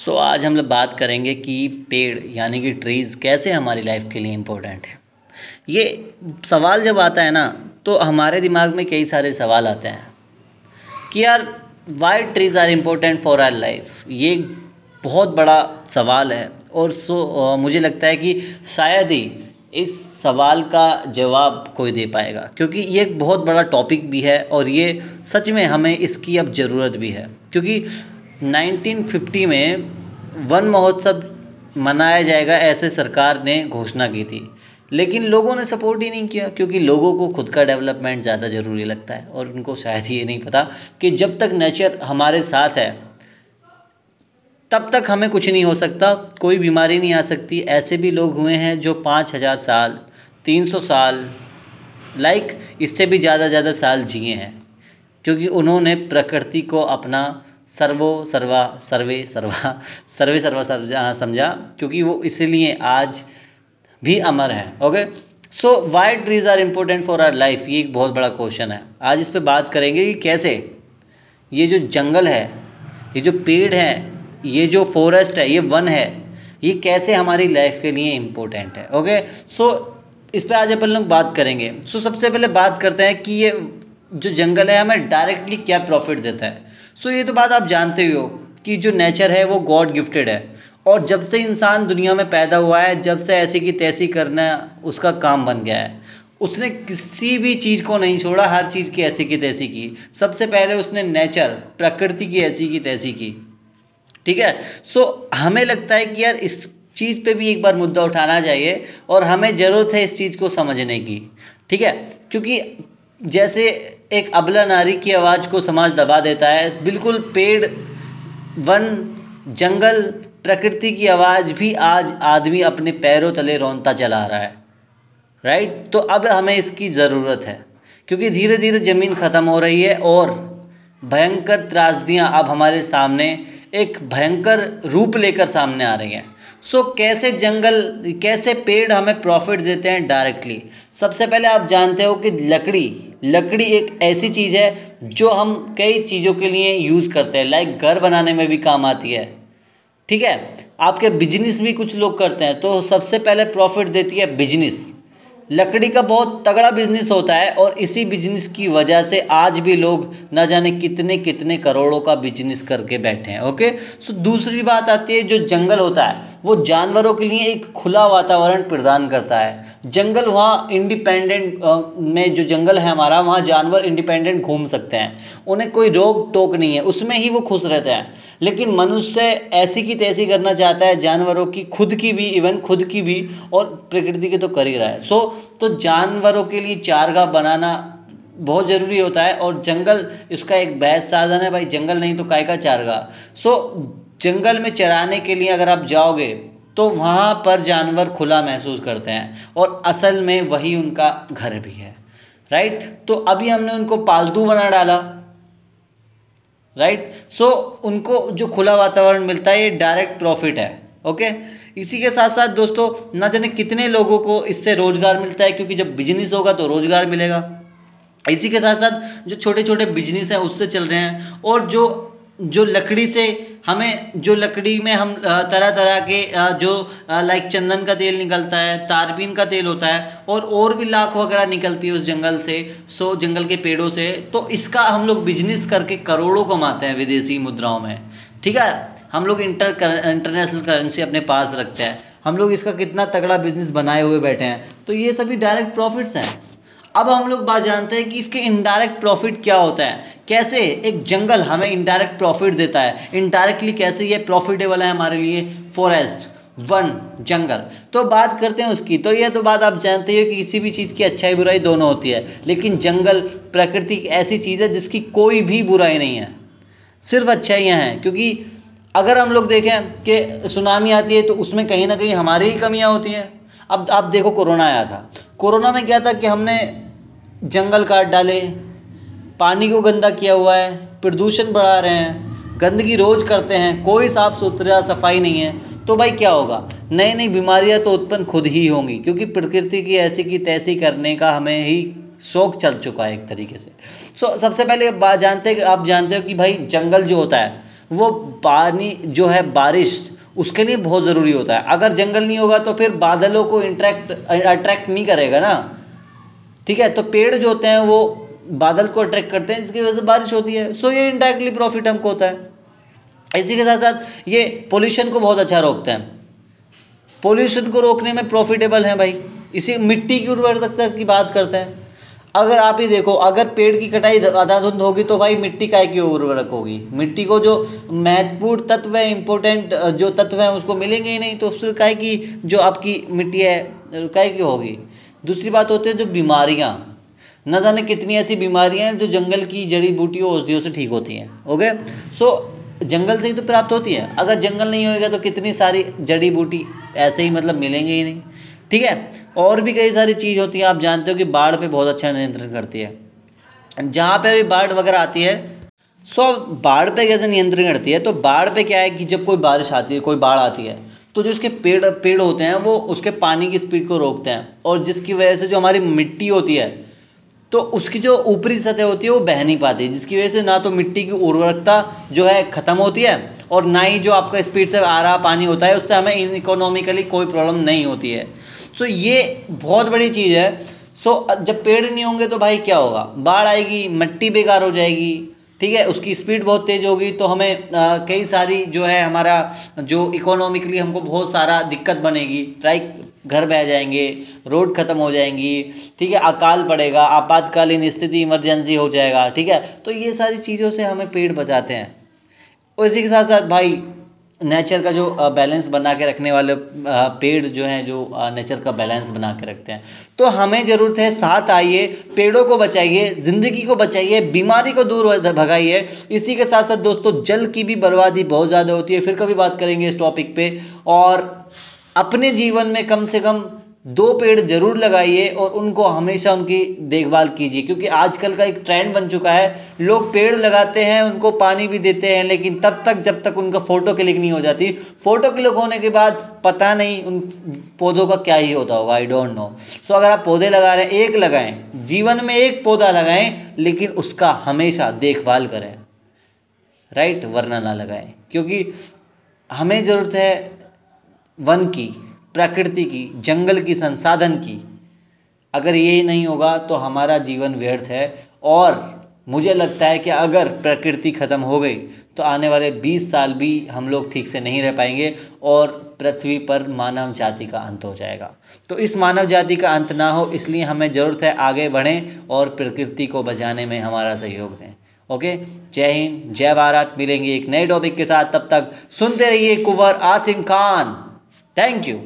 सो so, आज हम लोग बात करेंगे कि पेड़ यानी कि ट्रीज़ कैसे हमारी लाइफ के लिए इम्पोर्टेंट है। ये सवाल जब आता है ना तो हमारे दिमाग में कई सारे सवाल आते हैं कि यार why trees are important for our life ये बहुत बड़ा सवाल है। और सो मुझे लगता है कि शायद ही इस सवाल का जवाब कोई दे पाएगा क्योंकि ये एक बहुत बड़ा टॉपिक भी है और ये सच में हमें इसकी अब ज़रूरत भी है। क्योंकि 1950 में वन महोत्सव मनाया जाएगा ऐसे सरकार ने घोषणा की थी। लेकिन लोगों ने सपोर्ट ही नहीं किया, क्योंकि लोगों को खुद का डेवलपमेंट ज़्यादा ज़रूरी लगता है और उनको शायद ये नहीं पता कि जब तक नेचर हमारे साथ है, तब तक हमें कुछ नहीं हो सकता, कोई बीमारी नहीं आ सकती। ऐसे भी लोग हुए हैं जो पाँच हज़ार साल, तीन सौ साल लाइक इससे भी ज़्यादा ज़्यादा साल जिए हैं, क्योंकि उन्होंने प्रकृति को अपना सर्वो सर्वा सर्वे सर्वा सर्वे सर्वा सर्वा समझा, क्योंकि वो इसीलिए आज भी अमर हैं okay so why trees are important for our life ये एक बहुत बड़ा क्वेश्चन है। आज इस पर बात करेंगे कि कैसे ये जो जंगल है, ये जो पेड़ है, ये जो फॉरेस्ट है, ये वन है, ये कैसे हमारी लाइफ के लिए इम्पोर्टेंट है ओके सो इस पर आज अपन लोग बात करेंगे। सो सबसे पहले बात करते हैं कि ये जो जंगल है, हमें डायरेक्टली क्या प्रॉफिट देता है? सो ये तो बात आप जानते ही हो कि जो नेचर है, वो गॉड गिफ्टेड है। और जब से इंसान दुनिया में पैदा हुआ है, जब से ऐसी की तैसी करना उसका काम बन गया है। उसने किसी भी चीज़ को नहीं छोड़ा, हर चीज़ की ऐसी की तैसी की। सबसे पहले उसने नेचर प्रकृति की ऐसी की तैसी की। ठीक है? सो हमें लगता है कि यार इस चीज़ पे भी एक बार मुद्दा उठाना चाहिए और हमें ज़रूरत है इस चीज़ को समझने की। ठीक है? क्योंकि जैसे एक अबला नारी की आवाज़ को समाज दबा देता है। बिल्कुल पेड़, वन, जंगल, प्रकृति की आवाज़ भी आज आदमी अपने पैरों तले रौनता चला रहा है। राइट तो अब हमें इसकी ज़रूरत है, क्योंकि धीरे धीरे ज़मीन ख़त्म हो रही है और भयंकर त्रासदियाँ अब हमारे सामने एक भयंकर रूप लेकर सामने आ रही हैं। सो so, कैसे जंगल कैसे पेड़ हमें प्रॉफिट देते हैं डायरेक्टली सबसे पहले आप जानते हो कि लकड़ी लकड़ी एक ऐसी चीज़ है जो हम कई चीज़ों के लिए यूज़ करते हैं। लाइक घर बनाने में भी काम आती है। ठीक है? आपके बिज़नेस भी कुछ लोग करते हैं तो सबसे पहले प्रॉफिट देती है बिज़नेस लकड़ी का बहुत तगड़ा बिज़नेस होता है और इसी बिज़नेस की वजह से आज भी लोग ना जाने कितने कितने करोड़ों का बिज़नेस करके बैठे हैं ओके सो दूसरी बात आती है जो जंगल होता है वो जानवरों के लिए एक खुला वातावरण प्रदान करता है। जंगल वहाँ इंडिपेंडेंट में जो जंगल है हमारा, वहाँ जानवर इंडिपेंडेंट घूम सकते हैं। उन्हें कोई रोक टोक नहीं है, उसमें ही वो खुश रहते हैं। लेकिन मनुष्य ऐसी की तैसी करना चाहता है, जानवरों की, खुद की भी इवन खुद की भी, और प्रकृति के तो कर ही रहा है। सो तो जानवरों के लिए चारगाह बनाना बहुत ज़रूरी होता है, और जंगल, इसका एक बेहद साधन है, भाई जंगल नहीं तो काय का चारगा सो जंगल में चराने के लिए अगर आप जाओगे तो वहाँ पर जानवर खुला महसूस करते हैं और असल में वही उनका घर भी है राइट तो अभी हमने उनको पालतू बना डाला राइट सो उनको जो खुला वातावरण मिलता है, ये डायरेक्ट प्रॉफिट है ओके इसी के साथ साथ दोस्तों, ना जाने कितने लोगों को इससे रोज़गार मिलता है, क्योंकि जब बिज़नेस होगा तो रोज़गार मिलेगा। इसी के साथ साथ जो छोटे छोटे बिज़नेस हैं, उससे चल रहे हैं और जो जो लकड़ी से हमें, जो लकड़ी में हम तरह तरह के जो लाइक चंदन का तेल निकलता है, तारबीन का तेल होता है और और भी लाख वगैरह निकलती है उस जंगल से, सो, जंगल के पेड़ों से तो इसका हम लोग बिज़नेस करके करोड़ों कमाते हैं विदेशी मुद्राओं में। ठीक है? हम लोग इंटर कर इंटरनेशनल करेंसी अपने पास रखते हैं। हम लोग इसका कितना तगड़ा बिज़नेस बनाए हुए बैठे हैं। तो ये सभी डायरेक्ट प्रॉफिट्स हैं। अब हम लोग बात जानते हैं कि इसके इनडायरेक्ट प्रॉफिट क्या होता है। कैसे एक जंगल हमें इनडायरेक्ट प्रॉफिट देता है? इनडायरेक्टली कैसे ये प्रॉफिटेबल है हमारे लिए? फॉरेस्ट वन, जंगल। तो बात करते हैं उसकी। तो यह तो बात आप जानते हो कि किसी भी चीज़ की अच्छाई बुराई दोनों होती है। लेकिन जंगल प्रकृति एक ऐसी चीज़ है जिसकी कोई भी बुराई नहीं है। सिर्फ़ अच्छाइयाँ हैं। क्योंकि अगर हम लोग देखें कि सुनामी आती है तो उसमें कहीं ना कहीं हमारी ही कमियाँ होती हैं। अब आप देखो कोरोना आया था। कोरोना में क्या था कि हमने जंगल काट डाले पानी को गंदा किया हुआ है प्रदूषण बढ़ा रहे हैं गंदगी रोज़ करते हैं कोई साफ़ सुथरा सफ़ाई नहीं है तो भाई क्या होगा? नई नई बीमारियाँ तो उत्पन्न खुद ही होंगी क्योंकि प्रकृति की ऐसी की तैसी करने का हमें ही शौक चल चुका है एक तरीके से। सो so, सबसे पहले बात जानते हैं आप जानते हो कि भाई जंगल जो होता है वो पानी जो है बारिश उसके लिए बहुत ज़रूरी होता है। अगर जंगल नहीं होगा तो फिर बादलों को इंट्रैक्ट अट्रैक्ट नहीं करेगा ना। ठीक है? तो पेड़ जो होते हैं वो बादल को अट्रैक्ट करते हैं, जिसकी वजह से बारिश होती है। सो ये इनडायरेक्टली प्रॉफिट हमको होता है। इसी के साथ साथ ये पोल्यूशन को बहुत अच्छा रोकते हैं। पोल्यूशन को रोकने में प्रॉफिटेबल हैं भाई। इसी मिट्टी की उर्वरकता की बात करते हैं। अगर आप ही देखो, अगर पेड़ की कटाई अधाधुंध होगी तो भाई मिट्टी काय की उर्वरक होगी? मिट्टी को जो महत्वपूर्ण तत्व है इम्पोर्टेंट जो तत्व हैं, उसको मिलेंगे ही नहीं तो फिर काय की जो आपकी मिट्टी है, काय की होगी? दूसरी बात होती है जो बीमारियाँ। न जाने कितनी ऐसी बीमारियाँ हैं जो जंगल की जड़ी बूटियों, औषधियों से ठीक होती हैं, ओके? सो जंगल से ही तो प्राप्त होती है। अगर जंगल नहीं होएगा तो कितनी सारी जड़ी बूटी ऐसे ही मतलब मिलेंगे ही नहीं। ठीक है? और भी कई सारी चीज़ होती है, आप जानते हो कि बाढ़ पे बहुत अच्छा नियंत्रण करती है। जहाँ पे भी बाढ़ वगैरह आती है, सो बाढ़ पे कैसे नियंत्रण करती है? तो बाढ़ पे क्या है कि जब कोई बारिश आती है, कोई बाढ़ आती है तो जो उसके पेड़ पेड़ होते हैं, वो उसके पानी की स्पीड को रोकते हैं। और जिसकी वजह से जो हमारी मिट्टी होती है तो उसकी जो ऊपरी सतह होती है, वो बह नहीं पाती। जिसकी वजह से ना तो मिट्टी की उर्वरकता जो है, ख़त्म होती है, और ना ही जो आपका स्पीड से आ रहा पानी होता है, उससे हमें इकोनॉमिकली कोई प्रॉब्लम नहीं होती है। सो ये बहुत बड़ी चीज़ है। सो जब पेड़ नहीं होंगे तो भाई क्या होगा? बाढ़ आएगी, मिट्टी बेकार हो जाएगी, ठीक है? उसकी स्पीड बहुत तेज़ होगी तो हमें कई सारी जो है हमारा, जो इकोनॉमिकली हमको बहुत सारा दिक्कत बनेगी राइट घर बह जाएँगे रोड ख़त्म हो जाएँगी, ठीक है? अकाल पड़ेगा, आपातकालीन स्थिति इमरजेंसी हो जाएगा, ठीक है? तो ये सारी चीज़ों से हमें पेड़ बचाते हैं। और इसी के साथ साथ भाई नेचर का जो बैलेंस बना के रखने वाले पेड़ जो हैं, जो नेचर का बैलेंस बना के रखते हैं। तो हमें ज़रूरत है, साथ आइए, पेड़ों को बचाइए, ज़िंदगी को बचाइए, बीमारी को दूर भगाइए। इसी के साथ साथ दोस्तों, जल की भी बर्बादी बहुत ज़्यादा होती है। फिर कभी बात करेंगे इस टॉपिक पे। और अपने जीवन में कम से कम दो पेड़ ज़रूर लगाइए और उनको हमेशा उनकी देखभाल कीजिए, क्योंकि आजकल का एक ट्रेंड बन चुका है। लोग पेड़ लगाते हैं, उनको पानी भी देते हैं, लेकिन तब तक जब तक उनका फ़ोटो क्लिक नहीं हो जाती। फ़ोटो क्लिक होने के बाद पता नहीं उन पौधों का क्या ही होता होगा आई डोंट नो सो अगर आप पौधे लगा रहे हैं, एक लगाएँ, जीवन में एक पौधा लगाएँ, लेकिन उसका हमेशा देखभाल करें। राइट वरना ना लगाएँ, क्योंकि हमें ज़रूरत है वन की। प्रकृति की, जंगल की, संसाधन की। अगर ये नहीं होगा तो हमारा जीवन व्यर्थ है और मुझे लगता है कि अगर प्रकृति ख़त्म हो गई तो आने वाले 20 साल भी हम लोग ठीक से नहीं रह पाएँगे और पृथ्वी पर मानव जाति का अंत हो जाएगा। तो इस मानव जाति का अंत ना हो, इसलिए हमें ज़रूरत है आगे बढ़ें और प्रकृति को बचाने में हमारा सहयोग दें। ओके? जय हिंद, जय भारत। मिलेंगे एक नए टॉपिक के साथ। तब तक सुनते रहिए कुंवर आसिम खान। Thank you